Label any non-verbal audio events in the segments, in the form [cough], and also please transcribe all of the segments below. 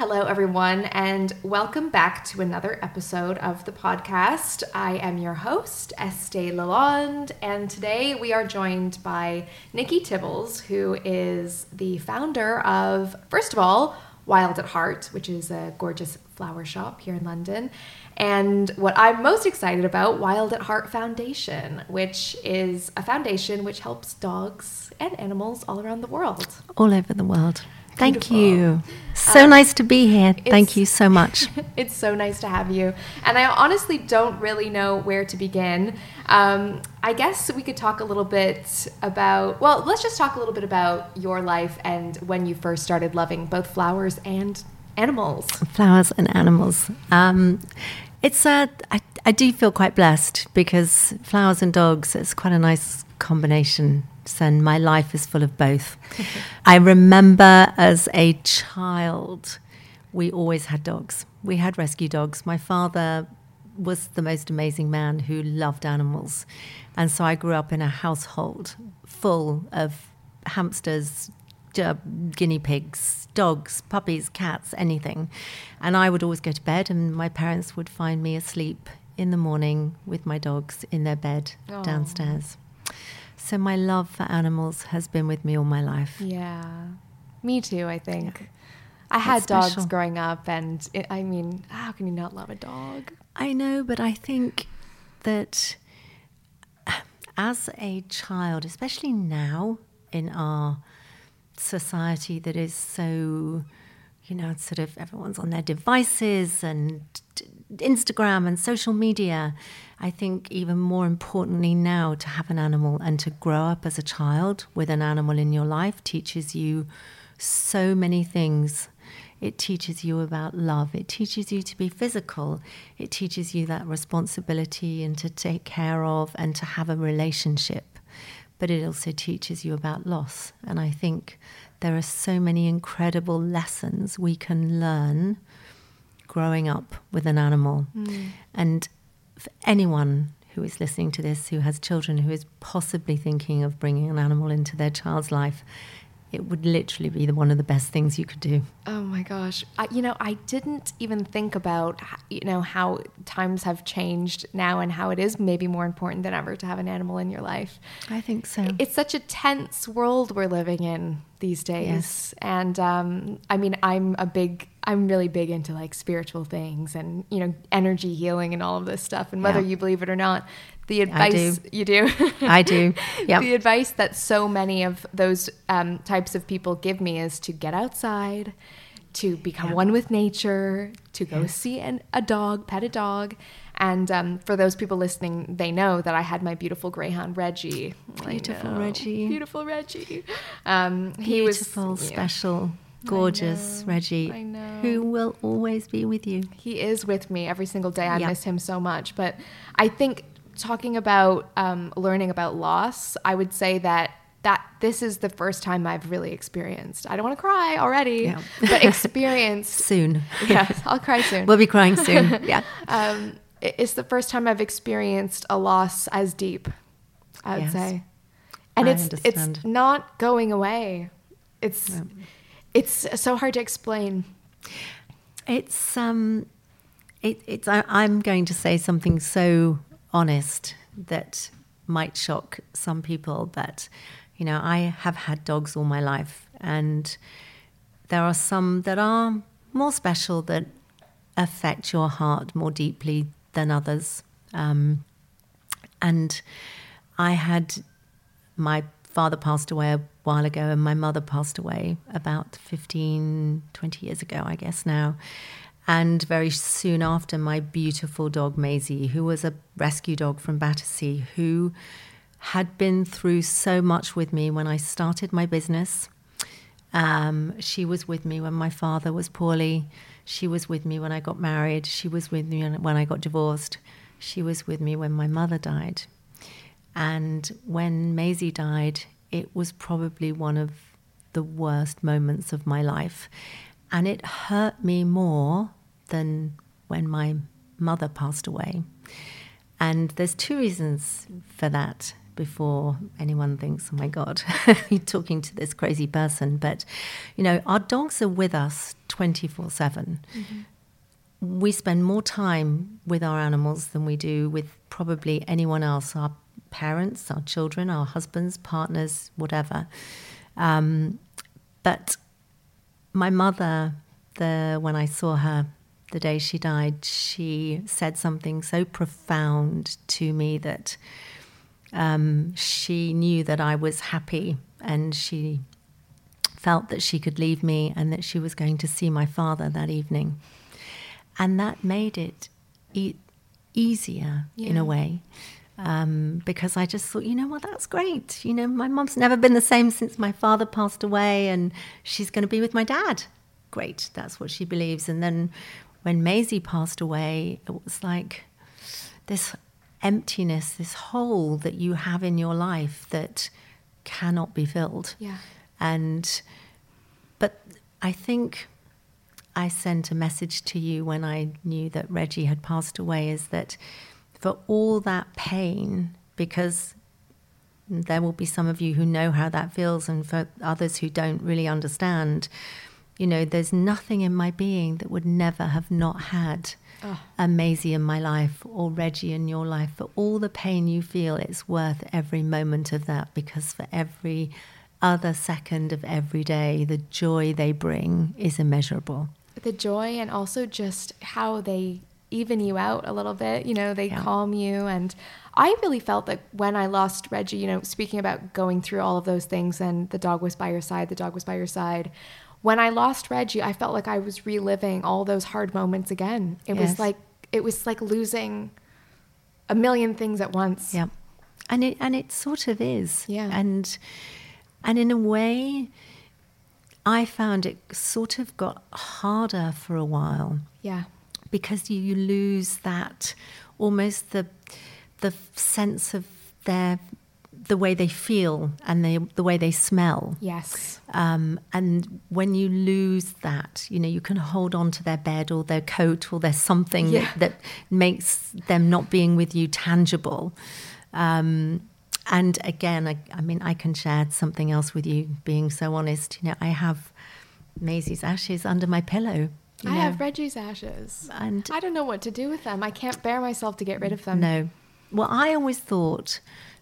Hello, everyone, and welcome back to another episode of the podcast. I am your host, Estée Lalonde, and today we are joined by Nikki Tibbles, who is the founder of, first of all, Wild at Heart, which is a gorgeous flower shop here in London. And what I'm most excited about, Wild at Heart Foundation, which is a foundation which helps dogs and animals all around the world. All over the world. Thank Beautiful. you. So um, nice to be here. Thank you so much. [laughs] it's so nice to have you. And I honestly don't really know where to begin. Um, I guess we could talk a little bit about, well, let's just talk a little bit about your life and when you first started loving both flowers and animals. Flowers and animals. Um, it's uh, I, I do feel quite blessed because flowers and dogs, it's quite a nice combination and my life is full of both. I remember as a child, we always had dogs. We had rescue dogs. My father was the most amazing man who loved animals. And so I grew up in a household full of hamsters, guinea pigs, dogs, puppies, cats, anything. And I would always go to bed, and my parents would find me asleep in the morning with my dogs in their bed Aww. downstairs. So my love for animals has been with me all my life. Yeah, me too. I think. Yeah. I had dogs growing up, and it, I mean, how can you not love a dog? I know, but I think that as a child, especially now in our society that is so, you know, sort of everyone's on their devices and Instagram and social media, I think even more importantly now to have an animal and to grow up as a child with an animal in your life teaches you so many things. It teaches you about love. It teaches you to be physical. It teaches you that responsibility and to take care of and to have a relationship. But it also teaches you about loss. And I think there are so many incredible lessons we can learn growing up with an animal. Mm. And for anyone who is listening to this who has children who is possibly thinking of bringing an animal into their child's life, it would literally be the, one of the best things you could do. Oh my gosh. I, you know, I didn't even think about, you know, how times have changed now and how it is maybe more important than ever to have an animal in your life. I think so. It's such a tense world we're living in these days. Yes. And um, I mean, I'm a big, I'm really big into like spiritual things and, you know, energy healing and all of this stuff. And whether yeah. you believe it or not, the advice do. you do, [laughs] I do. Yeah. the advice that so many of those um, types of people give me is to get outside, to become yep. one with nature, to go yes. see an, a dog, pet a dog. And um, for those people listening, they know that I had my beautiful greyhound Reggie. Beautiful Reggie. Beautiful Reggie. Um, he beautiful, was special, gorgeous Reggie, I know. who will always be with you. He is with me every single day. I miss him so much. But I think talking about um, learning about loss, I would say that that this is the first time I've really experienced. I don't want to cry already, yeah. but experience [laughs] soon. [laughs] Yes, I'll cry soon. we'll be crying soon. [laughs] Yeah. um, it's the first time I've experienced a loss as deep. I would yes. say, and I it's understand. it's not going away. It's yeah. it's so hard to explain. It's um, it, it's I, I'm going to say something so honest that might shock some people, but you know, I have had dogs all my life, And there are some that are more special that affect your heart more deeply than others. Um, and I had my father passed away a while ago, and my mother passed away about 15, 20 years ago, I guess now. And very soon after, my beautiful dog Maisie, who was a rescue dog from Battersea, who had been through so much with me when I started my business. Um, she was with me when my father was poorly. She was with me when I got married. She was with me when I got divorced. She was with me when my mother died. And when Maisie died, it was probably one of the worst moments of my life. And it hurt me more than when my mother passed away. And there's two reasons for that before anyone thinks, oh my God, [laughs] you're talking to this crazy person. But, you know, our dogs are with us 24 7. Mm-hmm. We spend more time with our animals than we do with probably anyone else our parents, our children, our husbands, partners, whatever. Um, but my mother, the, when I saw her the day she died, she said something so profound to me that um, she knew that I was happy and she felt that she could leave me and that she was going to see my father that evening. And that made it e- easier yeah. in a way. Um, because I just thought, you know what, that's great. You know, my mom's never been the same since my father passed away, and she's going to be with my dad. Great, that's what she believes. And then when Maisie passed away, it was like this emptiness, this hole that you have in your life that cannot be filled. Yeah. And, but I think I sent a message to you when I knew that Reggie had passed away is that for all that pain, because there will be some of you who know how that feels, and for others who don't really understand, you know, there's nothing in my being that would never have not had oh. a Maisie in my life or Reggie in your life. For all the pain you feel, it's worth every moment of that because for every other second of every day, the joy they bring is immeasurable. The joy and also just how they even you out a little bit, you know, they yeah. calm you. And I really felt that when I lost Reggie, you know, speaking about going through all of those things and the dog was by your side, the dog was by your side when I lost Reggie, I felt like I was reliving all those hard moments again. It yes. was like it was like losing a million things at once. Yeah. And it and it sort of is. Yeah. And and in a way I found it sort of got harder for a while. Yeah. Because you, you lose that almost the the sense of their the way they feel and the, the way they smell. Yes. Um, and when you lose that, you know, you can hold on to their bed or their coat or there's something yeah. that, that, makes them not being with you tangible. Um, and again, I, I, mean, I can share something else with you, being so honest. You know, I have Maisie's ashes under my pillow. I know. have Reggie's ashes. And I don't know what to do with them. I can't bear myself to get rid of them. No. Well, I always thought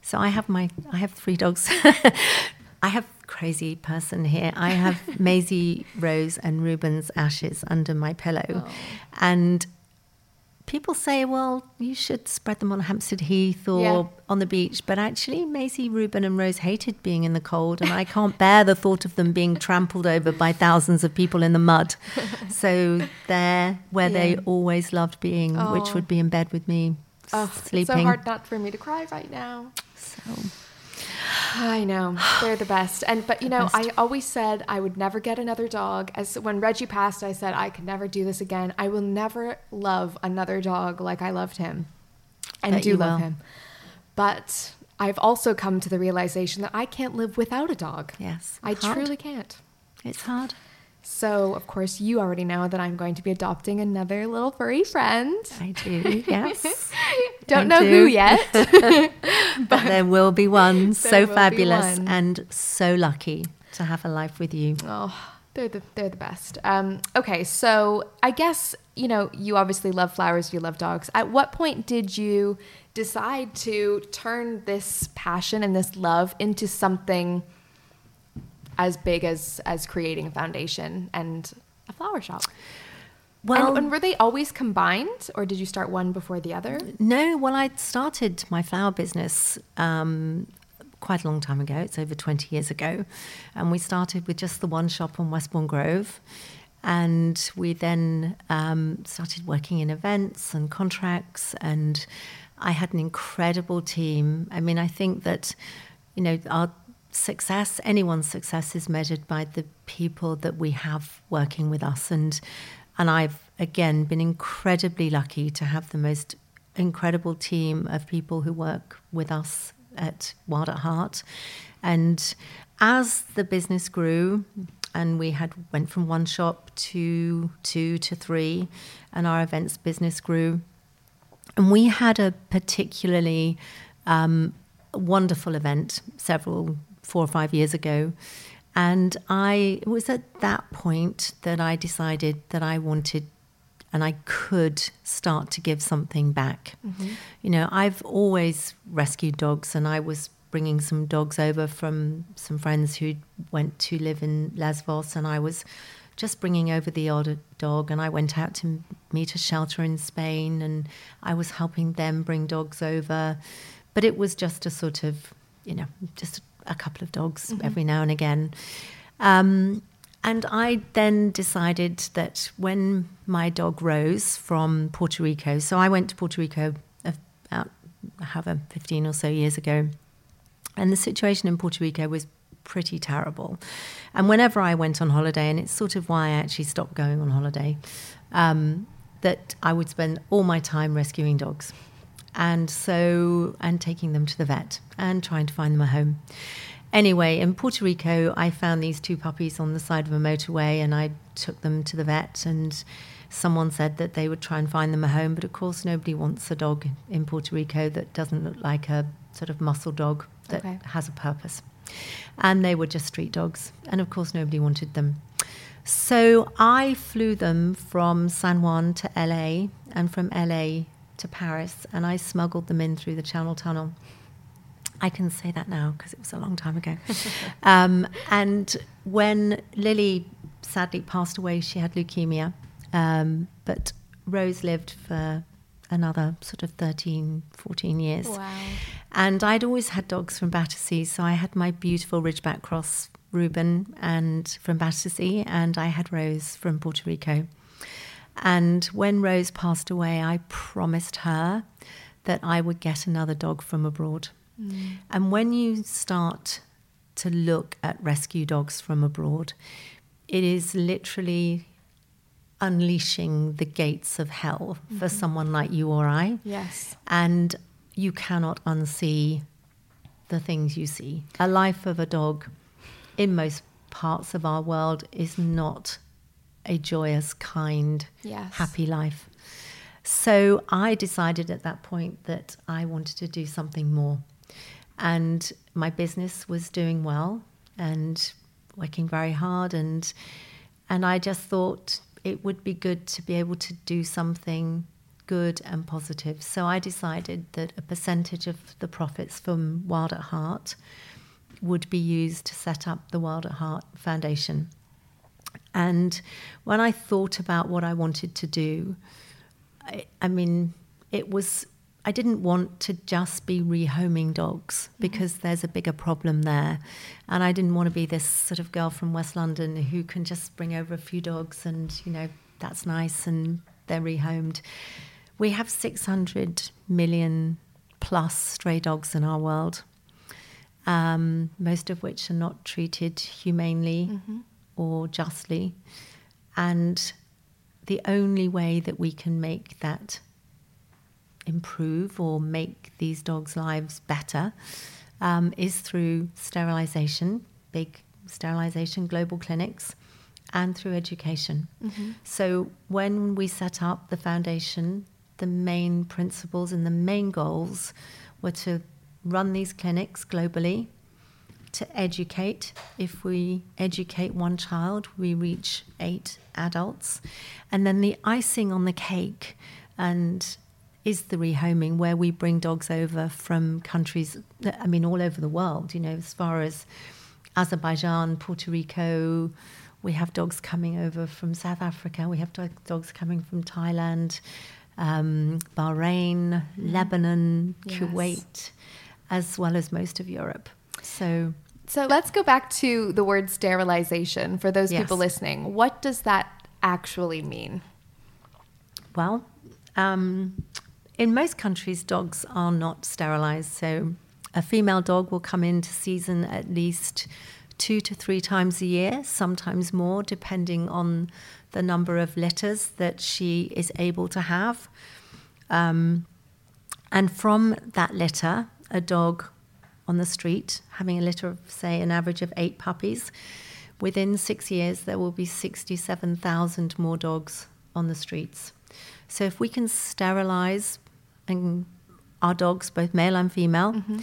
so I have my I have three dogs. [laughs] I have crazy person here. I have [laughs] Maisie Rose and Ruben's ashes under my pillow. Oh. And people say, well, you should spread them on Hampstead Heath or yeah. on the beach. But actually, Maisie, Ruben, and Rose hated being in the cold, and I can't bear the thought of them being trampled over by thousands of people in the mud. [laughs] So they're where yeah. they always loved being, oh. which would be in bed with me. Oh, sleeping. It's so hard not for me to cry right now. So I know [sighs] they're the best, and but you know I always said I would never get another dog. As when Reggie passed, I said I could never do this again. I will never love another dog like I loved him, and but do love will. him. But I've also come to the realization that I can't live without a dog. Yes, I hard. truly can't. It's hard. So, of course, you already know that I'm going to be adopting another little furry friend. I do, yes. [laughs] Don't I know do. who yet. [laughs] [laughs] but there will be one so fabulous one. and so lucky to have a life with you. Oh, they're the they're the best. Um, okay, so I guess you know you obviously love flowers, you love dogs. At what point did you decide to turn this passion and this love into something as big as as creating a foundation and a flower shop? Well, and, and, were they always combined, or did you start one before the other? No. Well, I started my flower business um, quite a long time ago. It's over 20 years ago. And we started with just the one shop on Westbourne Grove. And we then um, started working in events and contracts. And I had an incredible team. I mean, I think that, you know, our success, anyone's success is measured by the people that we have working with us. And, and I've, again, been incredibly lucky to have the most incredible team of people who work with us at Wild at Heart. And as the business grew, and we had went from one shop to two to three, and our events business grew. And we had a particularly um, wonderful event several four or five years ago. And I it was at that point that I decided that I wanted and I could start to give something back. Mm-hmm. You know, I've always rescued dogs, and I was bringing some dogs over from some friends who went to live in Lesbos, and I was just bringing over the odd dog. And I went out to meet a shelter in Spain, and I was helping them bring dogs over. But it was just a sort of, you know, just a couple of dogs mm-hmm. every now and again. Um, and I then decided that when my dog Rose from Puerto Rico, so I went to Puerto Rico about however 15 or so years ago, and the situation in Puerto Rico was pretty terrible. And whenever I went on holiday, and it's sort of why I actually stopped going on holiday, um, that I would spend all my time rescuing dogs. And so, and taking them to the vet and trying to find them a home. Anyway, in Puerto Rico, I found these two puppies on the side of a motorway and I took them to the vet and someone said that they would try and find them a home, but of course nobody wants a dog in Puerto Rico that doesn't look like a sort of muscle dog that okay. has a purpose. And they were just street dogs, and of course nobody wanted them. So I flew them from San Juan to LA and from LA to Paris, and I smuggled them in through the Channel Tunnel. I can say that now because it was a long time ago. [laughs] um, and when Lily sadly passed away, she had leukemia. Um, but Rose lived for another sort of 13, 14 years. Wow. And I'd always had dogs from Battersea. So I had my beautiful Ridgeback Cross Reuben and from Battersea, and I had Rose from Puerto Rico. And when Rose passed away, I promised her that I would get another dog from abroad. Mm. And when you start to look at rescue dogs from abroad, it is literally unleashing the gates of hell mm-hmm. for someone like you or I. Yes. And you cannot unsee the things you see. A life of a dog in most parts of our world is not a joyous, kind, yes. happy life. So I decided at that point that I wanted to do something more and my business was doing well and working very hard and and I just thought it would be good to be able to do something good and positive. So I decided that a percentage of the profits from Wild at Heart would be used to set up the Wild at Heart Foundation. And when I thought about what I wanted to do, I, I mean, it was I didn't want to just be rehoming dogs mm-hmm. because mm-hmm. there's a bigger problem there. And I didn't want to be this sort of girl from West London who can just bring over a few dogs and, you know, that's nice and they're rehomed. We have 600 million plus stray dogs in our world, um, most of which are not treated humanely mm-hmm. Or justly. And the only way that we can make that improve or make these dogs' lives better um, is through sterilization, big sterilization, global clinics, and through education. Mm-hmm. So when we set up the foundation, the main principles and the main goals were to run these clinics globally, to educate. If we educate one child, we reach eight adults. And then the icing on the cake and is the rehoming where we bring dogs over from countries, I mean, all over the world, you know, as far as Azerbaijan, Puerto Rico. We have dogs coming over from South Africa. We have dogs coming from Thailand, um, Bahrain, mm. Lebanon, yes. Kuwait, as well as most of Europe. So, so let's go back to the word sterilization for those yes. people listening. What does that actually mean? Well, um, in most countries, dogs are not sterilized. So a female dog will come into season at least two to three times a year, sometimes more, depending on the number of litters that she is able to have. Um, and from that litter, a dog on the street having a litter of, say, an average of eight puppies, within six years, there will be 67,000 more dogs on the streets. So if we can sterilize and our dogs, both male and female, mm-hmm.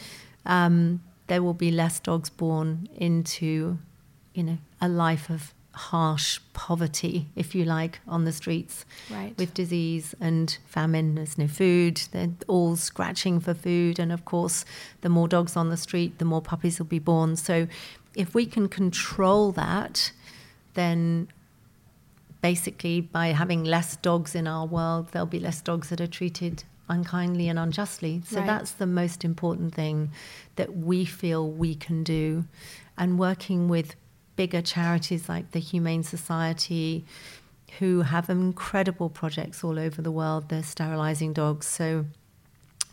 um, there will be less dogs born into, you know, a life of harsh poverty, if you like, on the streets right. with disease and famine. There's no food. They're all scratching for food. And of course, the more dogs on the street, the more puppies will be born. So if we can control that, then basically by having less dogs in our world, there'll be less dogs that are treated unkindly and unjustly. So right. that's the most important thing that we feel we can do. And working with bigger charities like the Humane Society, who have incredible projects all over the world, they're sterilizing dogs. So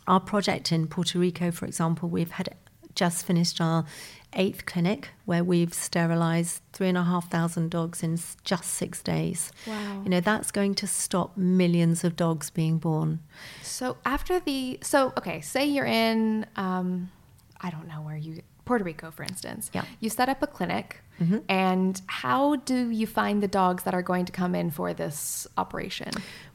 our project in Puerto Rico, for example, we've had just finished our eighth clinic where we've sterilized three and a half thousand dogs in just six days. Wow. You know, that's going to stop millions of dogs being born. So after the, so, okay, say you're in, um, I don't know where you, Puerto Rico, for instance. Yeah. You set up a clinic. Mm-hmm. And how do you find the dogs that are going to come in for this operation?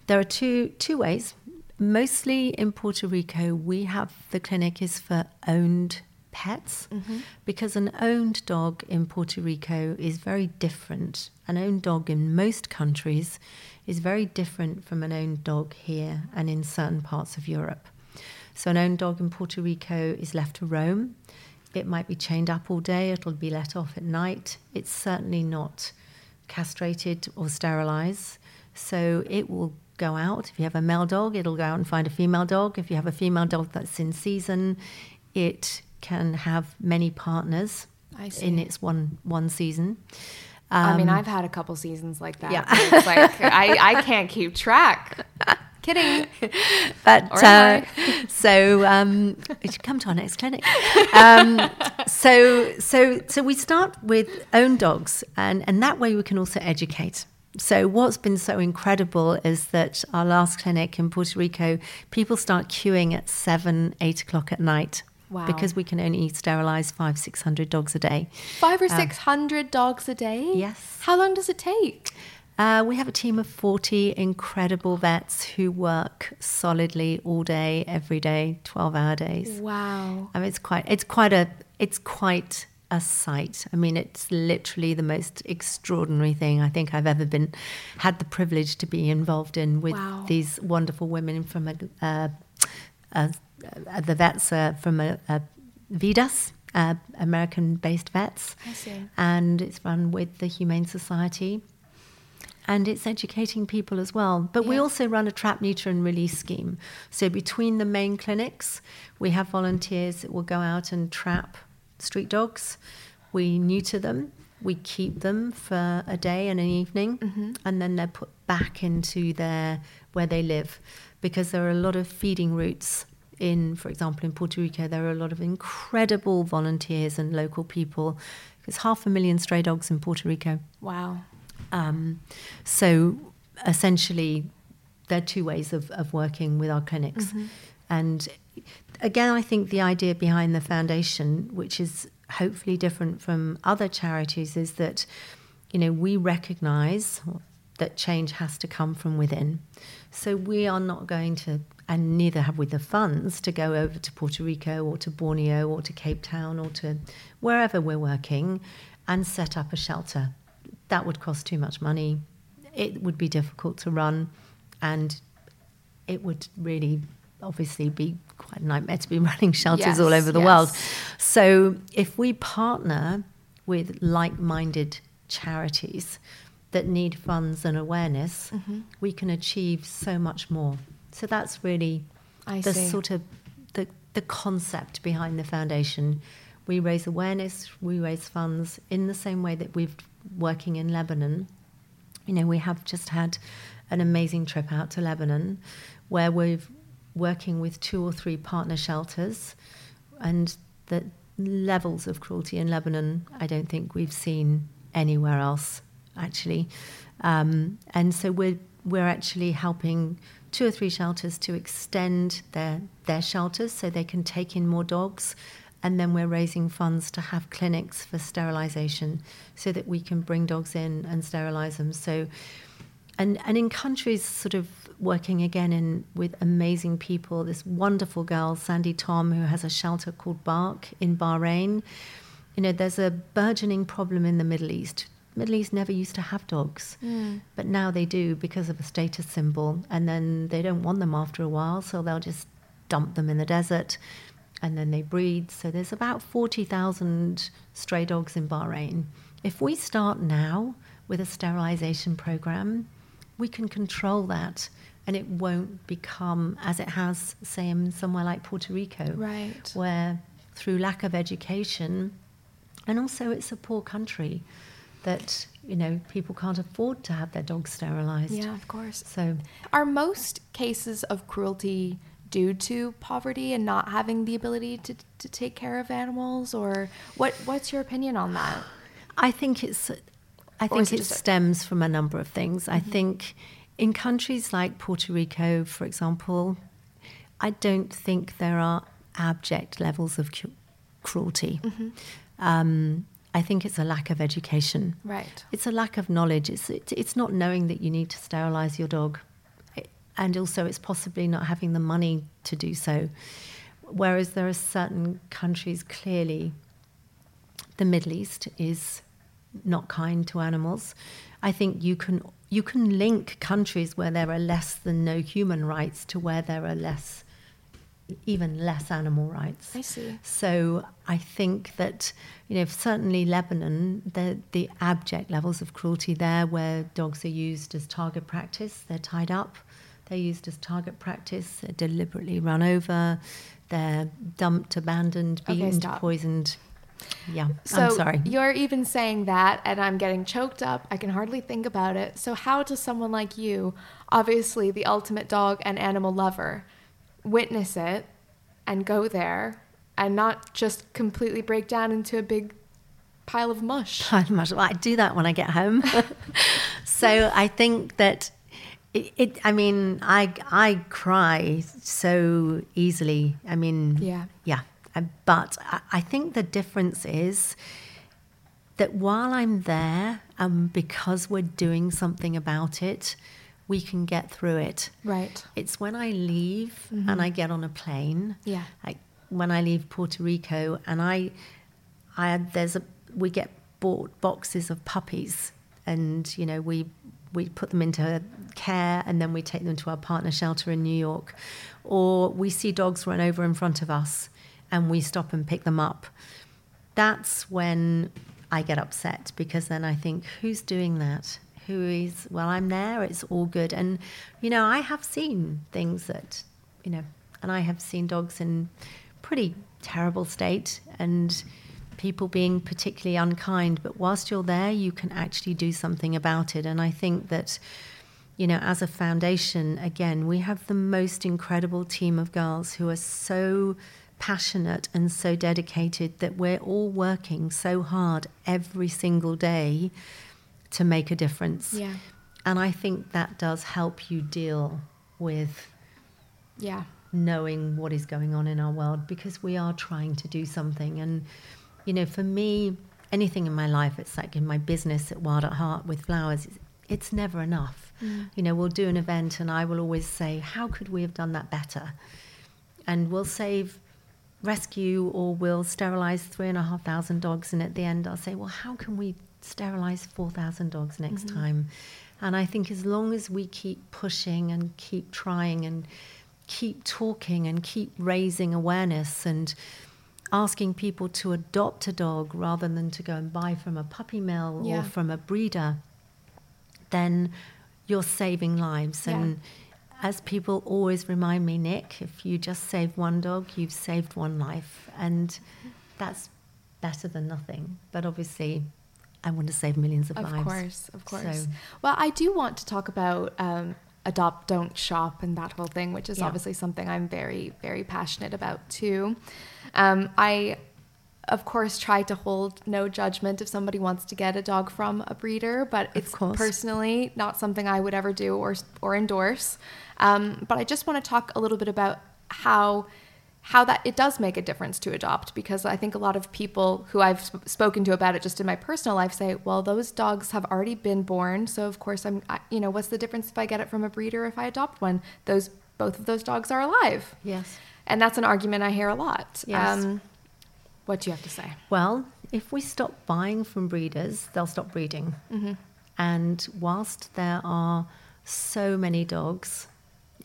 There are two two ways. Mostly in Puerto Rico, we have the clinic is for owned pets mm-hmm. because an owned dog in Puerto Rico is very different. An owned dog in most countries is very different from an owned dog here and in certain parts of Europe. So, an owned dog in Puerto Rico is left to roam. It might be chained up all day, it'll be let off at night. It's certainly not castrated or sterilized. So, it will go out. If you have a male dog, it'll go out and find a female dog. If you have a female dog that's in season, it can have many partners in its one one season. Um, I mean, um, I've had a couple seasons like that. Yeah, it's like I, I can't keep track. Kidding, [laughs] but uh, [laughs] so um, [laughs] you should come to our next clinic. Um, so so so we start with own dogs, and and that way we can also educate. So, what's been so incredible is that our last clinic in Puerto Rico, people start queuing at seven, eight o'clock at night Wow. Because we can only sterilize five, six hundred dogs a day. Five or uh, six hundred dogs a day? Yes. How long does it take? Uh, we have a team of 40 incredible vets who work solidly all day, every day, 12 hour days. Wow. I mean, it's quite, it's quite a, it's quite a sight. I mean, it's literally the most extraordinary thing I think I've ever been, had the privilege to be involved in with wow. these wonderful women from a, uh, a uh, the vets are from a, a VIDAS, uh, American-based vets, and it's run with the Humane Society. And it's educating people as well. But yeah. we also run a trap, neuter, and release scheme. So between the main clinics, we have volunteers that will go out and trap street dogs. We neuter them. We keep them for a day and an evening, mm-hmm. and then they're put back into their where they live, because there are a lot of feeding routes in, for example, in Puerto Rico, there are a lot of incredible volunteers and local people. There's half a million stray dogs in Puerto Rico. Wow. Um, so essentially, there are two ways of, of working with our clinics. Mm-hmm. And again, I think the idea behind the foundation, which is hopefully different from other charities, is that, you know, we recognize that change has to come from within. So we are not going to and neither have we the funds to go over to Puerto Rico or to Borneo or to Cape Town or to wherever we're working and set up a shelter. That would cost too much money. It would be difficult to run, and it would really obviously be quite a nightmare to be [laughs] running shelters yes, all over the yes. world. So if we partner with like minded charities that need funds and awareness, mm-hmm. we can achieve so much more. So that's really I the see. sort of the, the concept behind the foundation. We raise awareness, we raise funds in the same way that we've working in Lebanon. You know, we have just had an amazing trip out to Lebanon where we're working with two or three partner shelters and the levels of cruelty in Lebanon I don't think we've seen anywhere else actually. Um, and so we're we're actually helping two or three shelters to extend their their shelters so they can take in more dogs and then we're raising funds to have clinics for sterilization so that we can bring dogs in and sterilize them. So and and in countries sort of working again in with amazing people this wonderful girl Sandy Tom who has a shelter called Bark in Bahrain you know there's a burgeoning problem in the Middle East. Middle East never used to have dogs, mm. but now they do because of a status symbol, and then they don't want them after a while, so they'll just dump them in the desert, and then they breed. So there's about 40,000 stray dogs in Bahrain. If we start now with a sterilization program, we can control that and it won't become as it has, say, in somewhere like Puerto Rico, right. where through lack of education, and also it's a poor country that you know people can't afford to have their dogs sterilized. Yeah, of course. So, are most cases of cruelty due to poverty and not having the ability to to take care of animals, or what? What's your opinion on that? I think it's. I think it, it stems from a number of things. Mm-hmm. I think in countries like Puerto Rico, for example, I don't think there are abject levels of cu- cruelty. Mm-hmm. Um, I think it's a lack of education. Right. It's a lack of knowledge. It's it's not knowing that you need to sterilize your dog, and also it's possibly not having the money to do so. Whereas there are certain countries clearly, the Middle East is not kind to animals. I think you can you can link countries where there are less than no human rights to where there are less even less animal rights. I see. So I think that you know certainly Lebanon, the the abject levels of cruelty there, where dogs are used as target practice, they're tied up, they're used as target practice, they're deliberately run over, they're dumped, abandoned, beaten, okay, poisoned. Yeah, so I'm sorry. You're even saying that, and I'm getting choked up. I can hardly think about it. So, how does someone like you, obviously the ultimate dog and animal lover, witness it and go there and not just completely break down into a big pile of mush. [laughs] Well, I do that when I get home. [laughs] so I think that it, it, I mean, I I cry so easily. I mean, yeah, yeah. But I, I think the difference is that while I'm there, and because we're doing something about it, we can get through it. Right. It's when I leave mm-hmm. and I get on a plane. Yeah. Like when I leave Puerto Rico and I, I there's a we get bought boxes of puppies and you know we we put them into care and then we take them to our partner shelter in New York, or we see dogs run over in front of us and we stop and pick them up. That's when I get upset because then I think, who's doing that? who is, well, I'm there, it's all good. And, you know, I have seen things that, you know, and I have seen dogs in pretty terrible state and people being particularly unkind. But whilst you're there, you can actually do something about it. And I think that, you know, as a foundation, again, we have the most incredible team of girls who are so passionate and so dedicated that we're all working so hard every single day to make a difference. Yeah. And I think that does help you deal with yeah knowing what is going on in our world because we are trying to do something and you know for me anything in my life it's like in my business at Wild at Heart with flowers it's, it's never enough mm. you know we'll do an event and I will always say how could we have done that better and we'll save rescue or we'll sterilize three and a half thousand dogs and at the end I'll say well how can we sterilize 4,000 dogs next mm-hmm. time. And I think as long as we keep pushing and keep trying and keep talking and keep raising awareness, and asking people to adopt a dog rather than to go and buy from a puppy mill Yeah. or from a breeder, then you're saving lives. Yeah. And as people always remind me, Nick, if you just save one dog, you've saved one life. And that's better than nothing. But obviously, I want to save millions of, Of lives. Of course, of course. So- Well, I do want to talk about um, adopt, don't shop, and that whole thing, which is Yeah. obviously something I'm very, very passionate about too. Um, I, of course, try to hold no judgment if somebody wants to get a dog from a breeder, but it's personally not something I would ever do or or endorse. Um, but I just want to talk a little bit about how how that it does make a difference to adopt because I think a lot of people who I've sp- spoken to about it just in my personal life say, well, those dogs have already been born, so of course I'm, I, you know, what's the difference if I get it from a breeder if I adopt one? Those both of those dogs are alive. Yes. And that's an argument I hear a lot. Yes. Um, what do you have to say? Well, if we stop buying from breeders, they'll stop breeding. Mm-hmm. And whilst there are so many dogs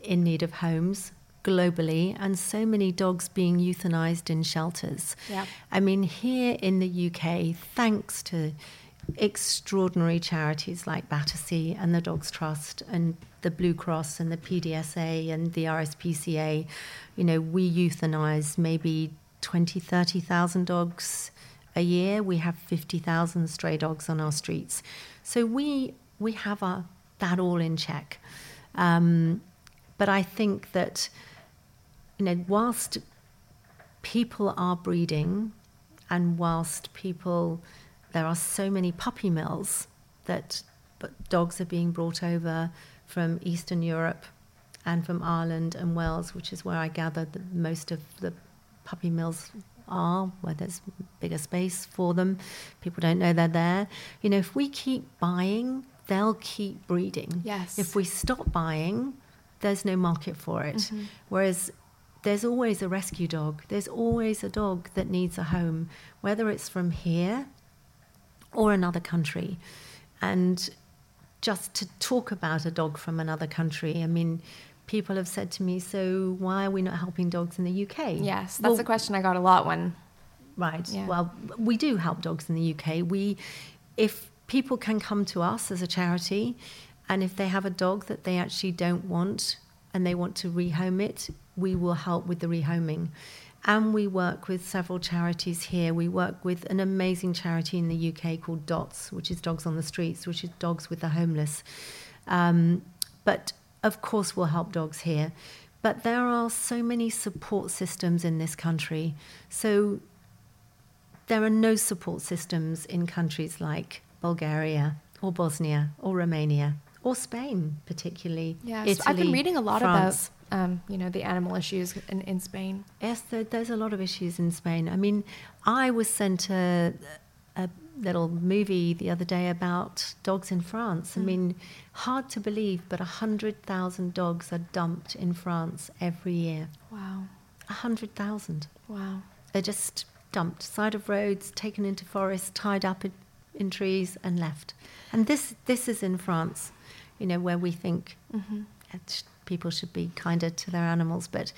in need of homes globally and so many dogs being euthanized in shelters, Yeah. I mean, here in the UK, thanks to extraordinary charities like Battersea and the Dogs Trust and the Blue Cross and the PDSA and the RSPCA, you know, we euthanize maybe 20, 30,000 dogs a year. We have 50,000 stray dogs on our streets. So we, we have our, that all in check. Um, but I think that, you know, whilst people are breeding and whilst people there are so many puppy mills that dogs are being brought over from eastern europe and from ireland and wales which is where i gather that most of the puppy mills are where there's bigger space for them people don't know they're there you know if we keep buying they'll keep breeding Yes. if we stop buying there's no market for it mm-hmm. whereas there's always a rescue dog. There's always a dog that needs a home, whether it's from here or another country. And just to talk about a dog from another country, I mean, people have said to me, so why are we not helping dogs in the UK? Yes, that's Well, a question I got a lot when. Right. Yeah. Well, we do help dogs in the UK. We, if people can come to us as a charity, and if they have a dog that they actually don't want and they want to rehome it, we will help with the rehoming. And we work with several charities here. We work with an amazing charity in the UK called DOTS, which is Dogs on the Streets, which is dogs with the homeless. Um, but of course, we'll help dogs here. But there are so many support systems in this country. So there are no support systems in countries like Bulgaria or Bosnia or Romania or Spain, particularly. Yes, I've been reading a lot France. about, um, you know, the animal issues in, in Spain. Yes, there, there's a lot of issues in Spain. I mean, I was sent a, a little movie the other day about dogs in France. I mean, hard to believe, but 100,000 dogs are dumped in France every year. Wow. 100,000. Wow. They're just dumped, side of roads, taken into forests, tied up in, in trees, and left. And this this is in France, you know, where we think it- people should be kinder to their animals. But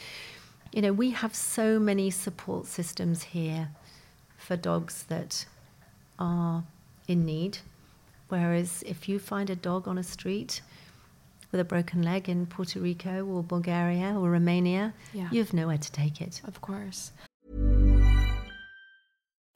you know, we have so many support systems here for dogs that are in need. Whereas if you find a dog on a street with a broken leg in Puerto Rico or Bulgaria or Romania, Yeah. you have nowhere to take it. Of course.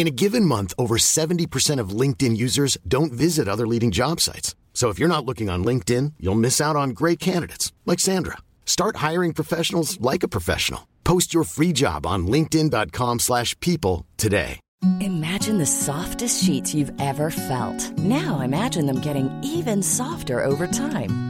In a given month, over 70% of LinkedIn users don't visit other leading job sites. So if you're not looking on LinkedIn, you'll miss out on great candidates like Sandra. Start hiring professionals like a professional. Post your free job on linkedin.com/people today. Imagine the softest sheets you've ever felt. Now imagine them getting even softer over time.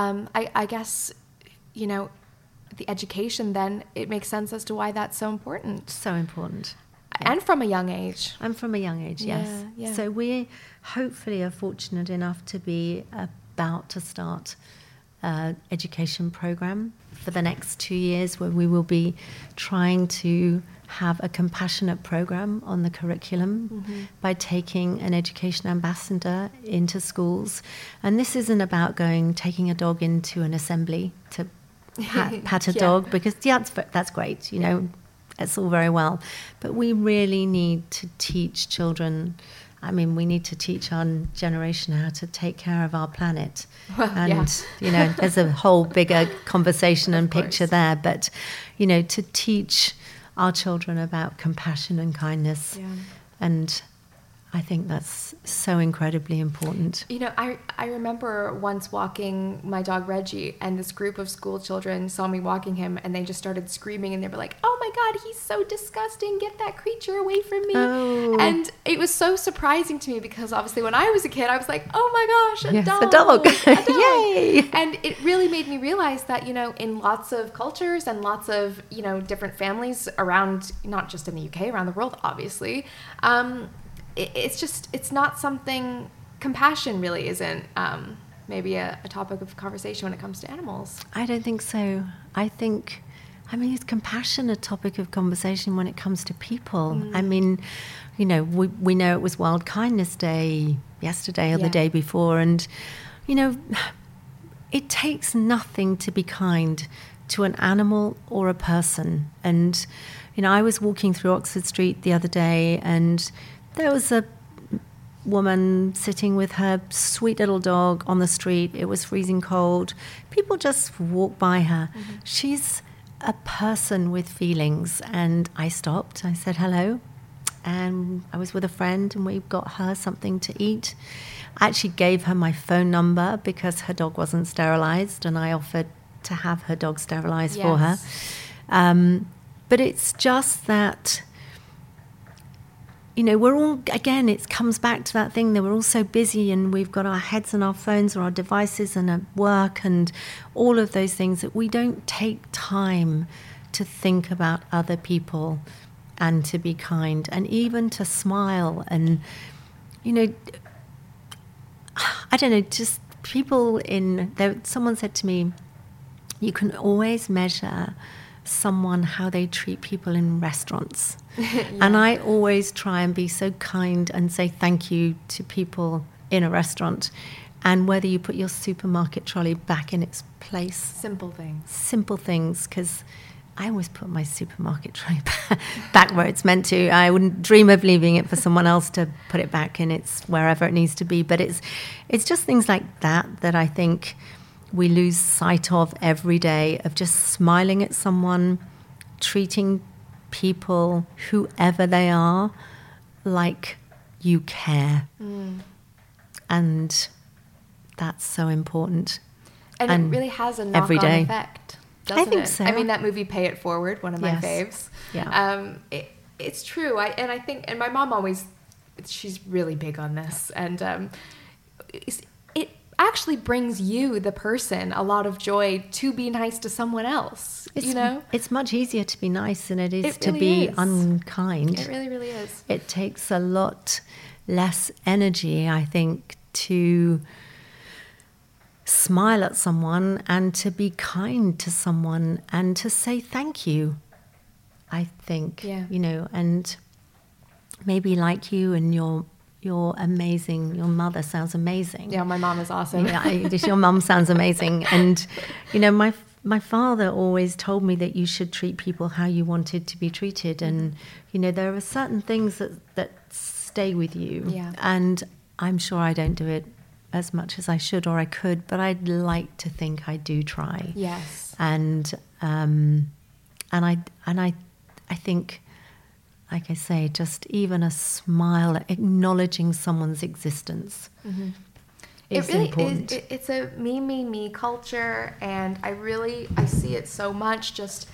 Um, I, I guess, you know, the education then it makes sense as to why that's so important So important. and from a young age. And from a young age, yes. Yeah, yeah. So we hopefully are fortunate enough to be about to start an education program for the next two years where we will be trying to have a compassionate program on the curriculum Mm-hmm. by taking an education ambassador into schools. And this isn't about going, taking a dog into an assembly to pat, [laughs] pat a Yeah. dog because yeah, that's, that's great, you know, it's all very well. But we really need to teach children. I mean, we need to teach our generation how to take care of our planet. [laughs] and, yeah. you know, there's a whole bigger [laughs] conversation and course. picture there. But, you know, to teach our children about compassion and kindness. Yeah. And I think that's so incredibly important. You know, I I remember once walking my dog Reggie, and this group of school children saw me walking him, and they just started screaming, and they were like, "Oh my God, he's so disgusting! Get that creature away from me!" Oh. And it was so surprising to me because obviously when I was a kid, I was like, "Oh my gosh, a Yes, dog! a dog. [laughs] a dog." Yay. And it really made me realize that you know, in lots of cultures and lots of you know different families around, not just in the UK, around the world, obviously. Um, it, it's just it's not something compassion really isn't um, maybe a, a topic of conversation when it comes to animals I don't think so. I think, I mean, is compassion a topic of conversation when it comes to people? I mean, you know, we, we know it was World Kindness Day yesterday or Yeah. the day before, and, you know, it takes nothing to be kind to an animal or a person. And, you know, I was walking through Oxford Street the other day, and there was a woman sitting with her sweet little dog on the street. It was freezing cold. People just walk by her. She's a person with feelings. And I stopped. I said hello. And I was with a friend, and we got her something to eat. I actually gave her my phone number because her dog wasn't sterilized, and I offered to have her dog sterilized for her. Um, but it's just that you know, we're all, again, it comes back to that thing that we're all so busy and we've got our heads on our phones or our devices and at work and all of those things that we don't take time to think about other people and to be kind and even to smile and, you know, [sighs] I don't know, just people in, there, someone said to me, you can always measure someone how they treat people in restaurants. [laughs] And I always try and be so kind and say thank you to people in a restaurant. And whether you put your supermarket trolley back in its place, simple things simple things, because I always put my supermarket trolley [laughs] back where it's meant to. I wouldn't dream of leaving it for someone else to put it back in its wherever it needs to be. But it's it's just things like that that I think we lose sight of every day of just smiling at someone, treating people, whoever they are, like you care. And that's so important. and, And it really has a knock-on effect I doesn't think it? so. i mean that movie pay it forward one of my Yes. faves Yeah. um, it, it's true I, and i think and my mom always she's really big on this and um, actually brings you the person a lot of joy to be nice to someone else It's, you know it's much easier to be nice than it is It to really be is. unkind. it really really is it takes a lot less energy, I think, to smile at someone and to be kind to someone and to say thank you. I think, Yeah. you know, and maybe like you and your you're amazing. Your mother sounds amazing. yeah my mom is awesome Yeah, [laughs] your mom sounds amazing. And you know, my my father always told me that you should treat people how you wanted to be treated. And you know, there are certain things that that stay with you. Yeah. And I'm sure I don't do it as much as I should or I could, but I'd like to think I do try. Yes. And um, and I and I I think like I say, just even a smile, acknowledging someone's existence. Mm-hmm. Is it really important. is. It, it's a me, me, me culture, and I really I see it so much. Just,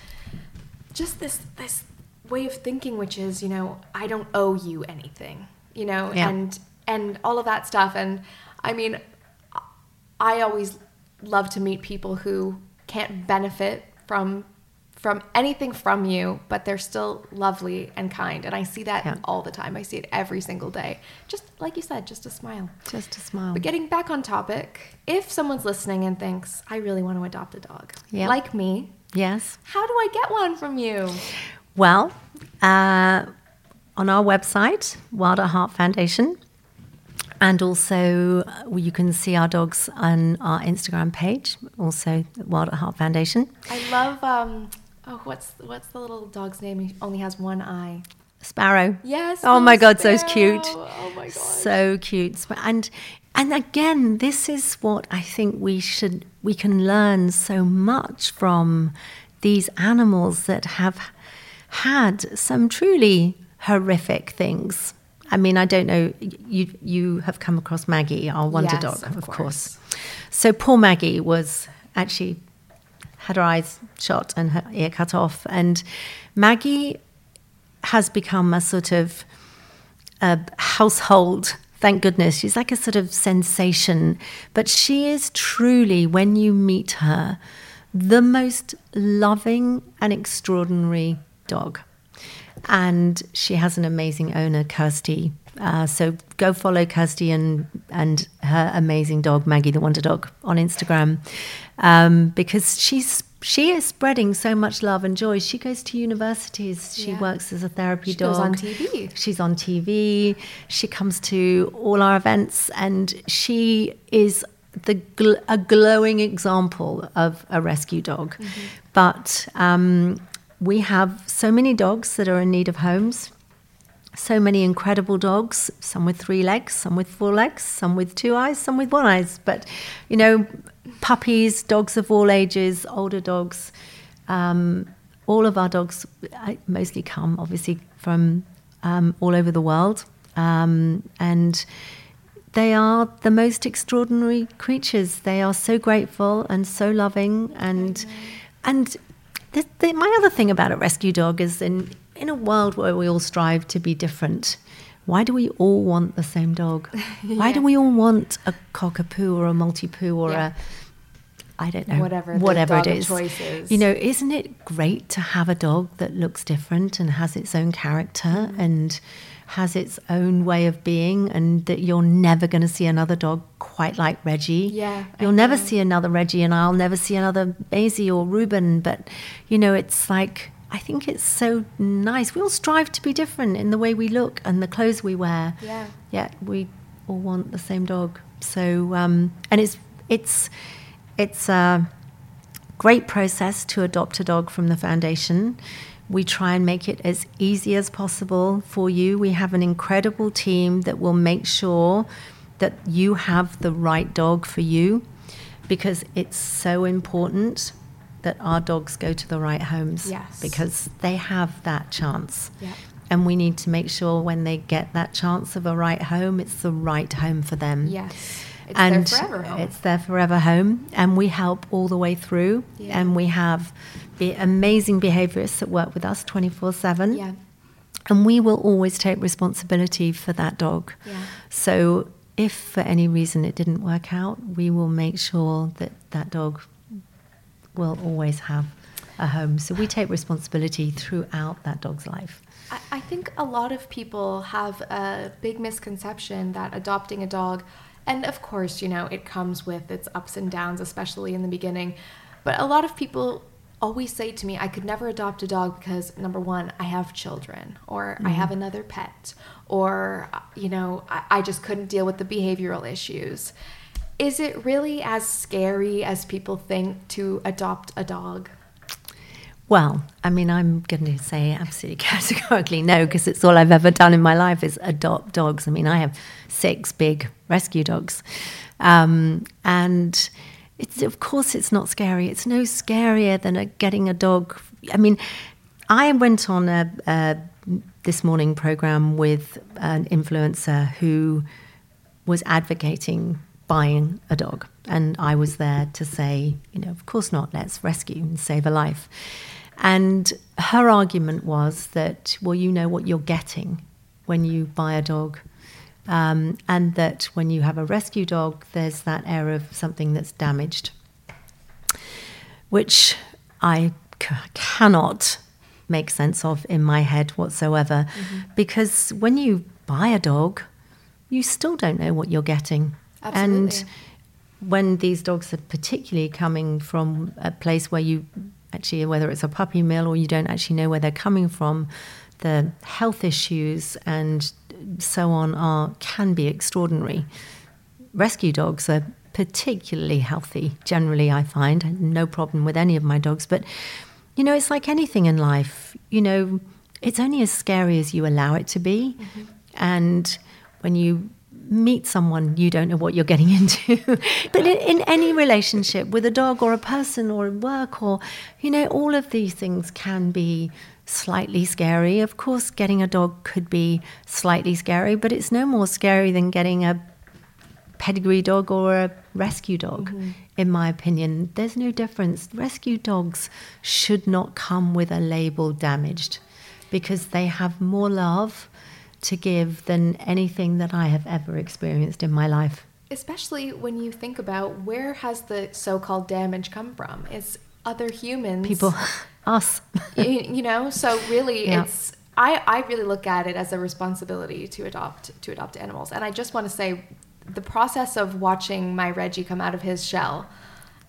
just this this way of thinking, which is you know I don't owe you anything, you know, yeah. and and all of that stuff. And I mean, I always love to meet people who can't benefit from from anything from you, but they're still lovely and kind. And I see that yeah. all the time. I see it every single day. Just like you said, just a smile. Just a smile. But getting back on topic, if someone's listening and thinks, I really want to adopt a dog, yep. like me, yes. How do I get one from you? Well, uh, on our website, Wild at Heart Foundation, and also, uh, you can see our dogs on our Instagram page, also Wild at Heart Foundation. I love um, Oh, what's what's the little dog's name? He only has one eye. Sparrow. Yes. Oh my God, so cute. Oh my God. So cute. And and again, this is what I think we should we can learn so much from these animals that have had some truly horrific things. I mean, I don't know. You you have come across Maggie, our wonder yes, dog, of, of course. course. So poor Maggie was actually had her eyes shot and her ear cut off. And Maggie has become a sort of a household. Thank goodness. She's like a sort of sensation. But she is truly, when you meet her, the most loving and extraordinary dog. And she has an amazing owner, Kirsty. Uh, so go follow Kirsty and and her amazing dog Maggie the Wonder Dog on Instagram um, because she's she is spreading so much love and joy. She goes to universities. She yeah. works as a therapy she dog. She's on TV. She's on TV. She comes to all our events, and she is the gl- a glowing example of a rescue dog. Mm-hmm. But um, we have so many dogs that are in need of homes. So many incredible dogs, some with three legs, some with four legs, some with two eyes, some with one eyes. But, you know, puppies, dogs of all ages, older dogs. Um, all of our dogs mostly come, obviously, from um, all over the world. Um, and they are the most extraordinary creatures. They are so grateful and so loving. And, mm-hmm. and the, the, my other thing about a rescue dog is in, in a world where we all strive to be different, why do we all want the same dog? yeah. [laughs] Why do we all want a cockapoo or a maltipoo or yeah. a I don't know whatever whatever it is. Choices. You know, isn't it great to have a dog that looks different and has its own character mm-hmm. and has its own way of being, and that you're never going to see another dog quite like Reggie. Yeah, you'll never see another Reggie, and I'll never see another Maisie or Reuben. But you know, it's like I think it's so nice. We all strive to be different in the way we look and the clothes we wear. Yeah. Yet we all want the same dog. So, um, and it's it's it's a great process to adopt a dog from the foundation. We try and make it as easy as possible for you. We have an incredible team that will make sure that you have the right dog for you because it's so important that our dogs go to the right homes yes. because they have that chance. And we need to make sure when they get that chance of a right home, it's the right home for them. Yes. It's and their forever home. It's their forever home. And we help all the way through. Yeah. And we have be amazing behaviorists that work with us 24 7. And we will always take responsibility for that dog. Yeah. So if for any reason it didn't work out, we will make sure that that dog will always have a home. So we take responsibility throughout that dog's life. I, think a lot of people have a big misconception that adopting a dog, and of course, you know, it comes with its ups and downs, especially in the beginning. But a lot of people always say to me, I could never adopt a dog because number one, I have children, or mm-hmm. I have another pet, or, you know, I, I just couldn't deal with the behavioral issues. Is it really as scary as people think to adopt a dog? Well, I mean, I'm going to say absolutely [laughs] categorically no, because it's all I've ever done in my life is adopt dogs. I mean, I have six big rescue dogs. Um, and it's, of course, it's not scary. It's no scarier than a, getting a dog. I mean, I went on a, a this morning program with an influencer who was advocating buying a dog. And I was there to say, you know, of course not, let's rescue and save a life. And her argument was that, well, you know what you're getting when you buy a dog. Um, and that when you have a rescue dog, there's that air of something that's damaged, which I c- cannot make sense of in my head whatsoever. Mm-hmm. Because when you buy a dog, you still don't know what you're getting. Absolutely. And when these dogs are particularly coming from a place where you actually, whether it's a puppy mill or you don't actually know where they're coming from, the health issues and so on are can be extraordinary. Rescue dogs are particularly healthy. Generally, I find no problem with any of my dogs, but you know, it's like anything in life. You know, it's only as scary as you allow it to be, mm-hmm. and when you meet someone you don't know what you're getting [laughs] into. But in, in, any relationship with a dog or a person or work or you know all of these things can be slightly scary. Of course getting a dog could be slightly scary but it's no more scary than getting a pedigree dog or a rescue dog mm-hmm. in my opinion. There's no difference. Rescue dogs should not come with a label damaged because they have more love to give than anything that I have ever experienced in my life. Especially when you think about where has the so-called damage come from? It's other humans. People, [laughs] us. you, you, know, so really yeah. it's I, I really look at it as a responsibility to adopt to adopt animals. And I just want to say the process of watching my Reggie come out of his shell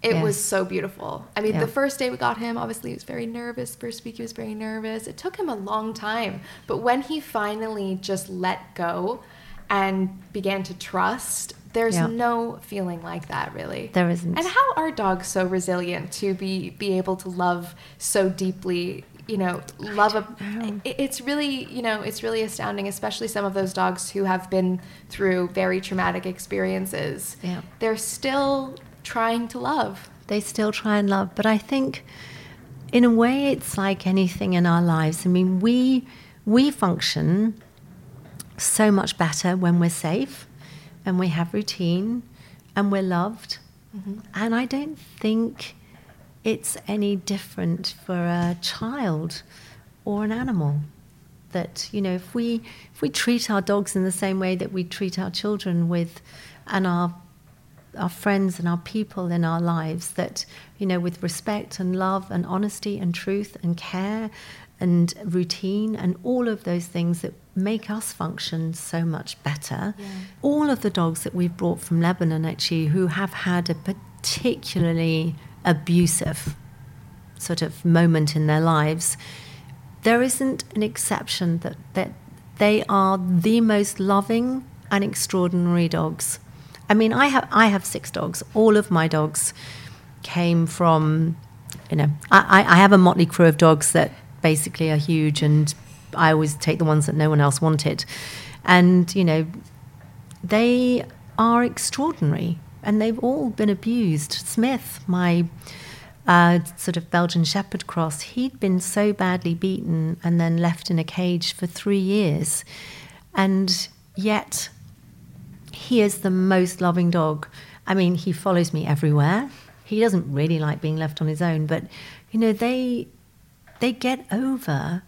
it yes. was so beautiful. I mean, yeah. the first day we got him, obviously he was very nervous. First week he was very nervous. It took him a long time, but when he finally just let go and began to trust, there's yeah. no feeling like that really. There isn't. And how are dogs so resilient to be be able to love so deeply? You know, love a. It's really, you know, it's really astounding, especially some of those dogs who have been through very traumatic experiences. Yeah. They're still trying to love. They still try and love. But I think, in a way, it's like anything in our lives. I mean, we, we function so much better when we're safe and we have routine and we're loved. Mm-hmm. And I don't think it's any different for a child or an animal. That you know, if we if we treat our dogs in the same way that we treat our children with, and our our friends and our people in our lives that, you know, with respect and love and honesty and truth and care and routine and all of those things that make us function so much better. Yeah. All of the dogs that we've brought from Lebanon, actually, who have had a particularly abusive sort of moment in their lives, there isn't an exception that, that they are the most loving and extraordinary dogs. I mean, I have I have six dogs. All of my dogs came from, you know, I, I have a motley crew of dogs that basically are huge, and I always take the ones that no one else wanted, and you know, they are extraordinary, and they've all been abused. Smith, my uh, sort of Belgian Shepherd cross, he'd been so badly beaten and then left in a cage for three years, and yet he is the most loving dog. I mean, he follows me everywhere. He doesn't really like being left on his own, but you know, they they get over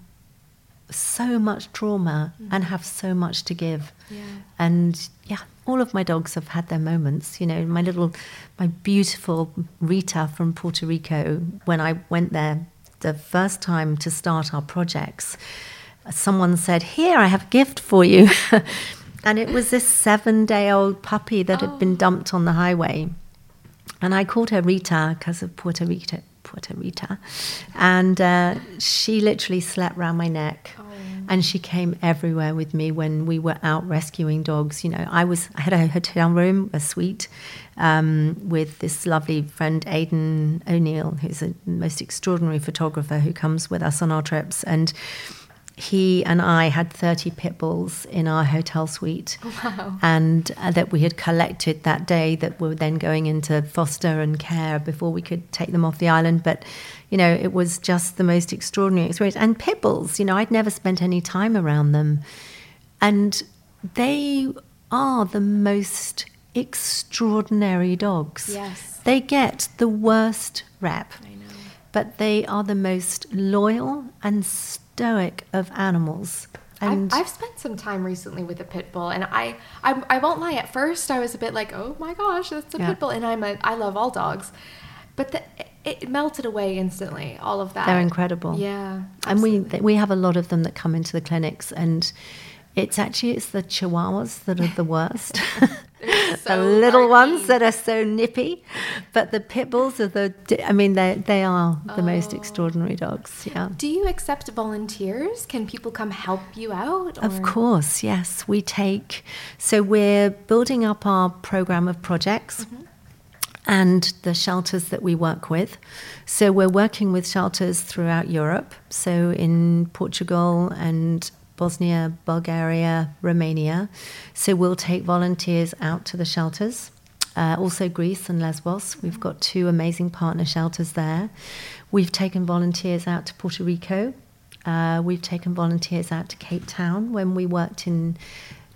so much trauma mm. and have so much to give. Yeah. And yeah, all of my dogs have had their moments. You know, my little, my beautiful Rita from Puerto Rico, when I went there the first time to start our projects, someone said, Here, I have a gift for you. [laughs] And it was this seven day old puppy that oh. had been oh. dumped on the highway. And I called her Rita because of Puerto Rico. Puerto Rita, and uh, she literally slept round my neck. Oh. And she came everywhere with me when we were out rescuing dogs. You know, I was I had a hotel room, a suite, um, with this lovely friend Aidan O'Neill, who's a most extraordinary photographer who comes with us on our trips, and he and I had 30 pit bulls in our hotel suite. [laughs] Wow. And uh, that we had collected that day that were then going into foster and care before we could take them off the island. But, you know, it was just the most extraordinary experience. And pit bulls, you know, I'd never spent any time around them. And they are the most extraordinary dogs. Yes. They get the worst rep. But they are the most loyal and stoic of animals. And I've, I've, spent some time recently with a pit bull, and I, I, I won't lie. At first, I was a bit like, "Oh my gosh, that's a yeah. pit bull," and I'm a, I love all dogs, but the, it melted away instantly. All of that. They're incredible. Yeah, absolutely. and we we have a lot of them that come into the clinics, and it's actually it's the Chihuahuas that are the worst. [laughs] [laughs] so the little ones that are so nippy, but the pit bulls are the. I mean, they they are the oh. most extraordinary dogs. Yeah. Do you accept volunteers? Can people come help you out? Or? Of course, yes. We take. So we're building up our program of projects. Mm-hmm and the shelters that we work with. So we're working with shelters throughout Europe, so in Portugal and Bosnia, Bulgaria, Romania. So we'll take volunteers out to the shelters. Uh, also, Greece and Lesbos. We've got two amazing partner shelters there. We've taken volunteers out to Puerto Rico. Uh, we've taken volunteers out to Cape Town when we worked in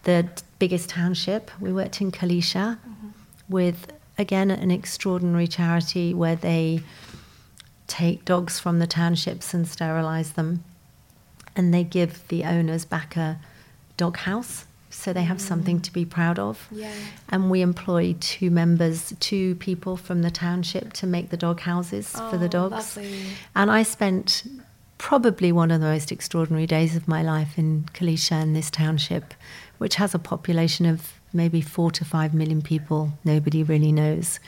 the biggest township. We worked in Khayelitsha mm-hmm. with, again, an extraordinary charity where they take dogs from the townships and sterilize them and they give the owners back a dog house so they have mm. something to be proud of. Yeah. And we employ two members, two people from the township to make the dog houses oh, for the oh, dogs. Lovely. And I spent probably one of the most extraordinary days of my life in Khayelitsha in this township, which has a population of maybe four to five million people. Nobody really knows.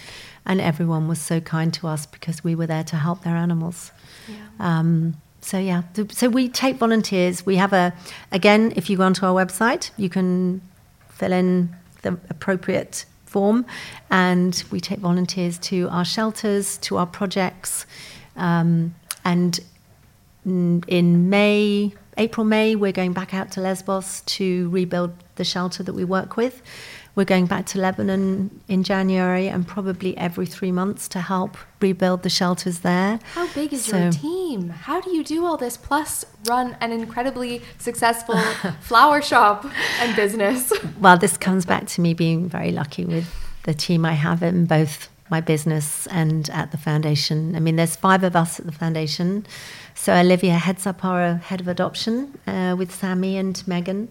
And everyone was so kind to us because we were there to help their animals. Yeah. Um, so yeah, so we take volunteers. We have a again, if you go onto our website, you can fill in the appropriate form, and we take volunteers to our shelters, to our projects, um, and in May, April, May, we're going back out to Lesbos to rebuild the shelter that we work with. We're going back to Lebanon in January and probably every three months to help rebuild the shelters there. How big is so, your team? How do you do all this plus run an incredibly successful [laughs] flower shop and business? [laughs] Well, this comes back to me being very lucky with the team I have in both my business and at the foundation. I mean, there's five of us at the foundation. So Olivia heads up our head of adoption uh, with Sammy and Megan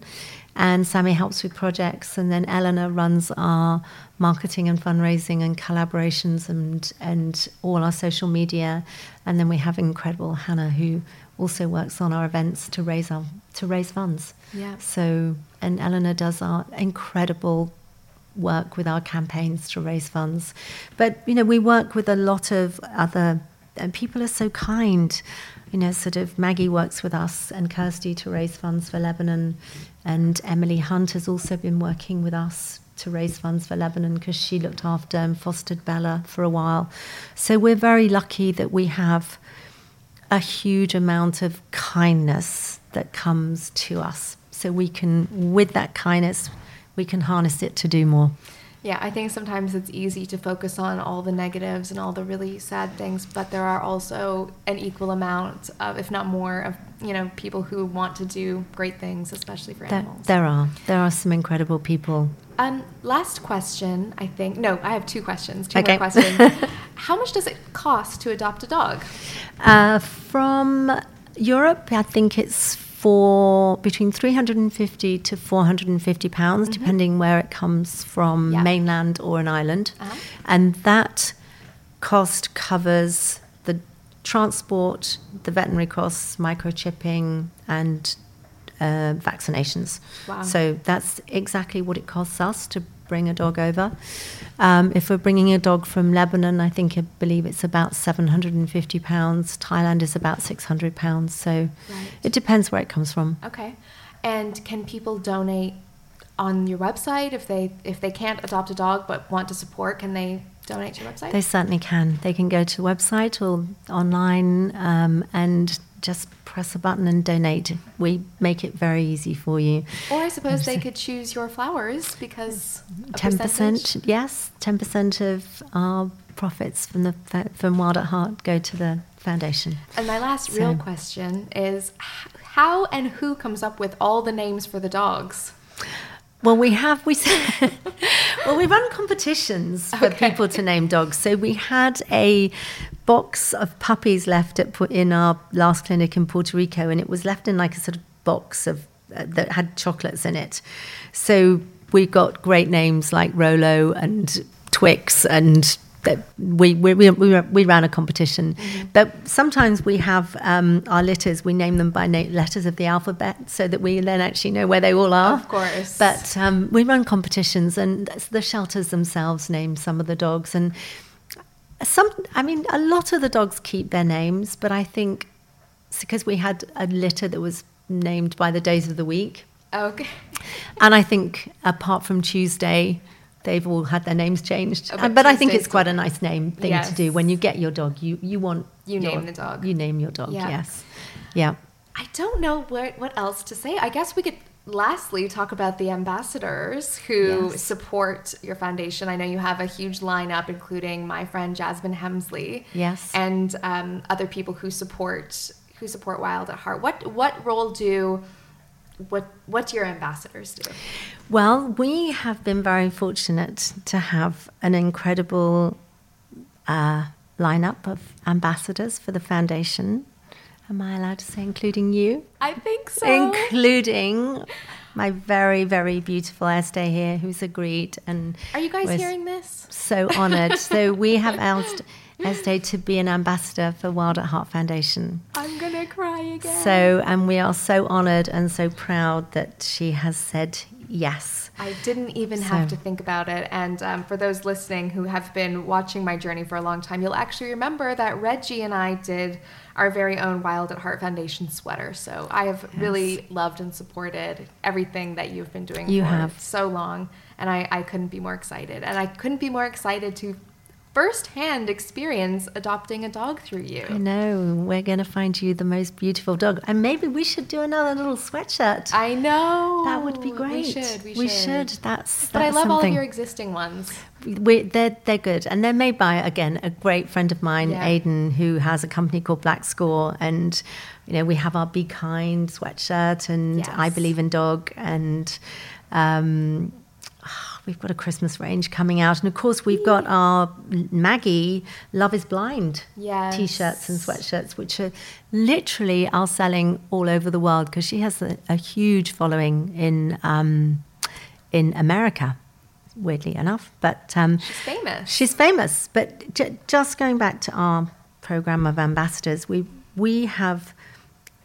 and Sammy helps with projects, and then Eleanor runs our marketing and fundraising and collaborations and and all our social media, and then we have incredible Hannah who also works on our events to raise our to raise funds. Yeah. So and Eleanor does our incredible work with our campaigns to raise funds, but you know we work with a lot of other and people are so kind. You know, sort of Maggie works with us and Kirsty to raise funds for Lebanon. And Emily Hunt has also been working with us to raise funds for Lebanon because she looked after and fostered Bella for a while. So we're very lucky that we have a huge amount of kindness that comes to us. So we can, with that kindness, we can harness it to do more. Yeah, I think sometimes it's easy to focus on all the negatives and all the really sad things, but there are also an equal amount of, if not more, of you know people who want to do great things, especially for animals. There, there are there are some incredible people. Um, last question, I think. No, I have two questions. Two okay. more questions. [laughs] How much does it cost to adopt a dog? Uh, from Europe, I think it's for between 350 to 450 pounds, mm-hmm. depending where it comes from, yeah. mainland or an island. Uh-huh. And that cost covers the transport, the veterinary costs, microchipping, and uh, vaccinations. Wow. So that's exactly what it costs us to bring a dog over. Um, if we're bringing a dog from Lebanon, I think I believe it's about 750 pounds. Thailand is about 600 pounds. So right. it depends where it comes from. Okay. And can people donate on your website if they if they can't adopt a dog but want to support? Can they donate to your website? They certainly can. They can go to the website or online um, and just press a button and donate. We make it very easy for you. Or I suppose they could choose your flowers because ten percent. Yes, ten percent of our profits from the from Wild at Heart go to the foundation. And my last so. real question is, how and who comes up with all the names for the dogs? Well, we have we [laughs] well we run competitions for okay. people to name dogs. So we had a box of puppies left at put in our last clinic in Puerto Rico, and it was left in like a sort of box of uh, that had chocolates in it. So we got great names like Rolo and Twix and we, we, we, we, ran a competition. Mm-hmm. But sometimes we have um, our litters, we name them by na- letters of the alphabet so that we then actually know where they all are. Of course. But um, we run competitions and the shelters themselves name some of the dogs. And some, I mean, a lot of the dogs keep their names, but I think because we had a litter that was named by the days of the week. Okay. And I think apart from Tuesday, they've all had their names changed. Oh, uh, but, but I think it's quite a nice name thing yes. to do. When you get your dog, you, you want you your, name the dog. You name your dog. Yeah. Yes. Yeah. I don't know what what else to say. I guess we could lastly talk about the ambassadors who yes. support your foundation. I know you have a huge lineup, including my friend Jasmine Hemsley. Yes. And um, other people who support who support Wild at Heart. What what role do what what do your ambassadors do? Well, we have been very fortunate to have an incredible uh, lineup of ambassadors for the foundation. Am I allowed to say, including you? I think so. Including my very, very beautiful Estée here, who's agreed. And are you guys hearing this? So honoured. so [laughs] we have asked Estée to be an ambassador for Wild at Heart Foundation. I'm gonna cry again. So, and we are so honoured and so proud that she has said yes. I didn't even so. have to think about it. And um, for those listening who have been watching my journey for a long time, you'll actually remember that Reggie and I did our very own Wild at Heart Foundation sweater. So I have yes. really loved and supported everything that you've been doing you for have. so long. And I, I couldn't be more excited. And I couldn't be more excited to firsthand experience adopting a dog through you. I know. We're going to find you the most beautiful dog. And maybe we should do another little sweatshirt. I know. That would be great. We should. We, we should. should. That's, But that's I love something. all of your existing ones. We, they're, they're good. And they're made by, again, a great friend of mine, Yeah. Aidan, who has a company called Black Score. And, you know, we have our Be Kind sweatshirt and Yes. I Believe in Dog. And, um, we've got a Christmas range coming out, and of course we've got our Maggie Love Is Blind Yes. t-shirts and sweatshirts, which are literally are selling all over the world because she has a, a huge following in um, in America. Weirdly enough, but um, She's famous. She's famous, but j- just going back to our program of ambassadors, we we have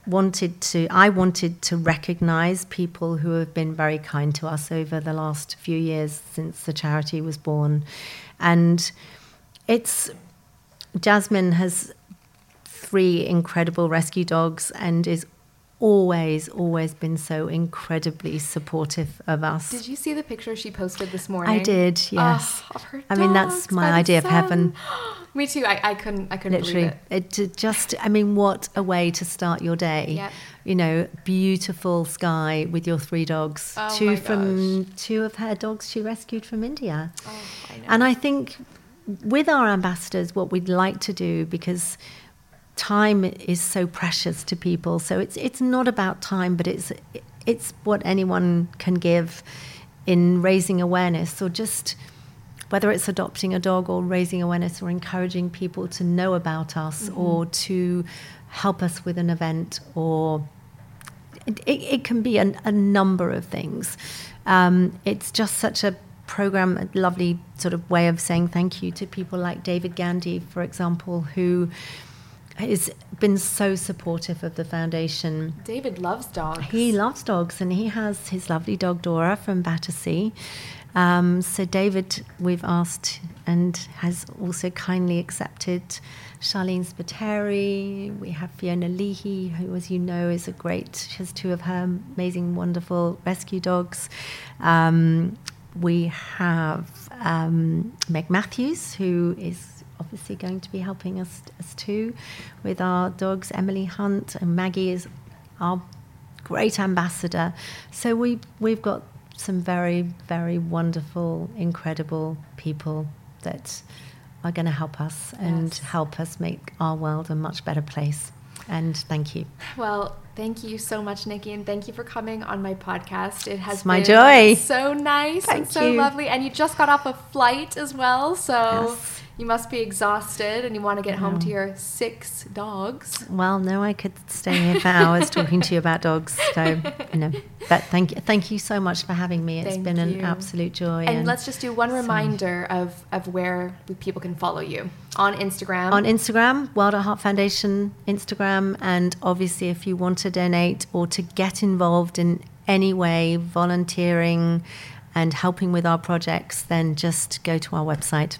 wanted to I wanted to recognize people who have been very kind to us over the last few years since the charity was born. And it's Jasmine has three incredible rescue dogs and is always always been so incredibly supportive of us. Did you see the picture she posted this morning? I did, ah, yes. Oh, of her I mean that's my idea of heaven. [gasps] Me too. I, I couldn't. I couldn't literally believe it. it. just i mean what a way to start your day Yep. you know beautiful sky with your three dogs Oh two from two of her dogs she rescued from india Oh, I know. and i think with our ambassadors what we'd like to do because time is so precious to people so it's it's not about time but it's it's what anyone can give in raising awareness or just whether it's adopting a dog or raising awareness or encouraging people to know about us or to help us with an event or it, it, it can be an, a number of things. Um, it's just such a program, a lovely sort of way of saying thank you to people like David Gandy, for example, who has been so supportive of the foundation. David loves dogs. He loves dogs, and he has his lovely dog Dora from Battersea. Um, so David, we've asked and has also kindly accepted Sharleen Spiteri. We have Fiona Leahy, who, as you know, is a great. She has two of her amazing, wonderful rescue dogs. Um, we have um, Meg Matthews, who is obviously going to be helping us, us too with our dogs. Emily Hunt and Maggie is our great ambassador. So we we've got some very very wonderful, incredible people that are going to help us yes. and help us make our world a much better place. And thank you. Well, thank you so much, Nikki, and thank you for coming on my podcast. It has it's my joy. So nice thank and so you. lovely, and you just got off a flight as well, so. Yes you must be exhausted and you want to get home to your six dogs. Well, no, I could stay here for hours talking to you about dogs. So, you know, but thank you, thank you so much for having me. It's thank been you. an absolute joy. And, and, let's just do one reminder of, of where people can follow you on Instagram. On Instagram, Wild at Heart Foundation Instagram. And obviously, if you want to donate or to get involved in any way, volunteering and helping with our projects, then just go to our website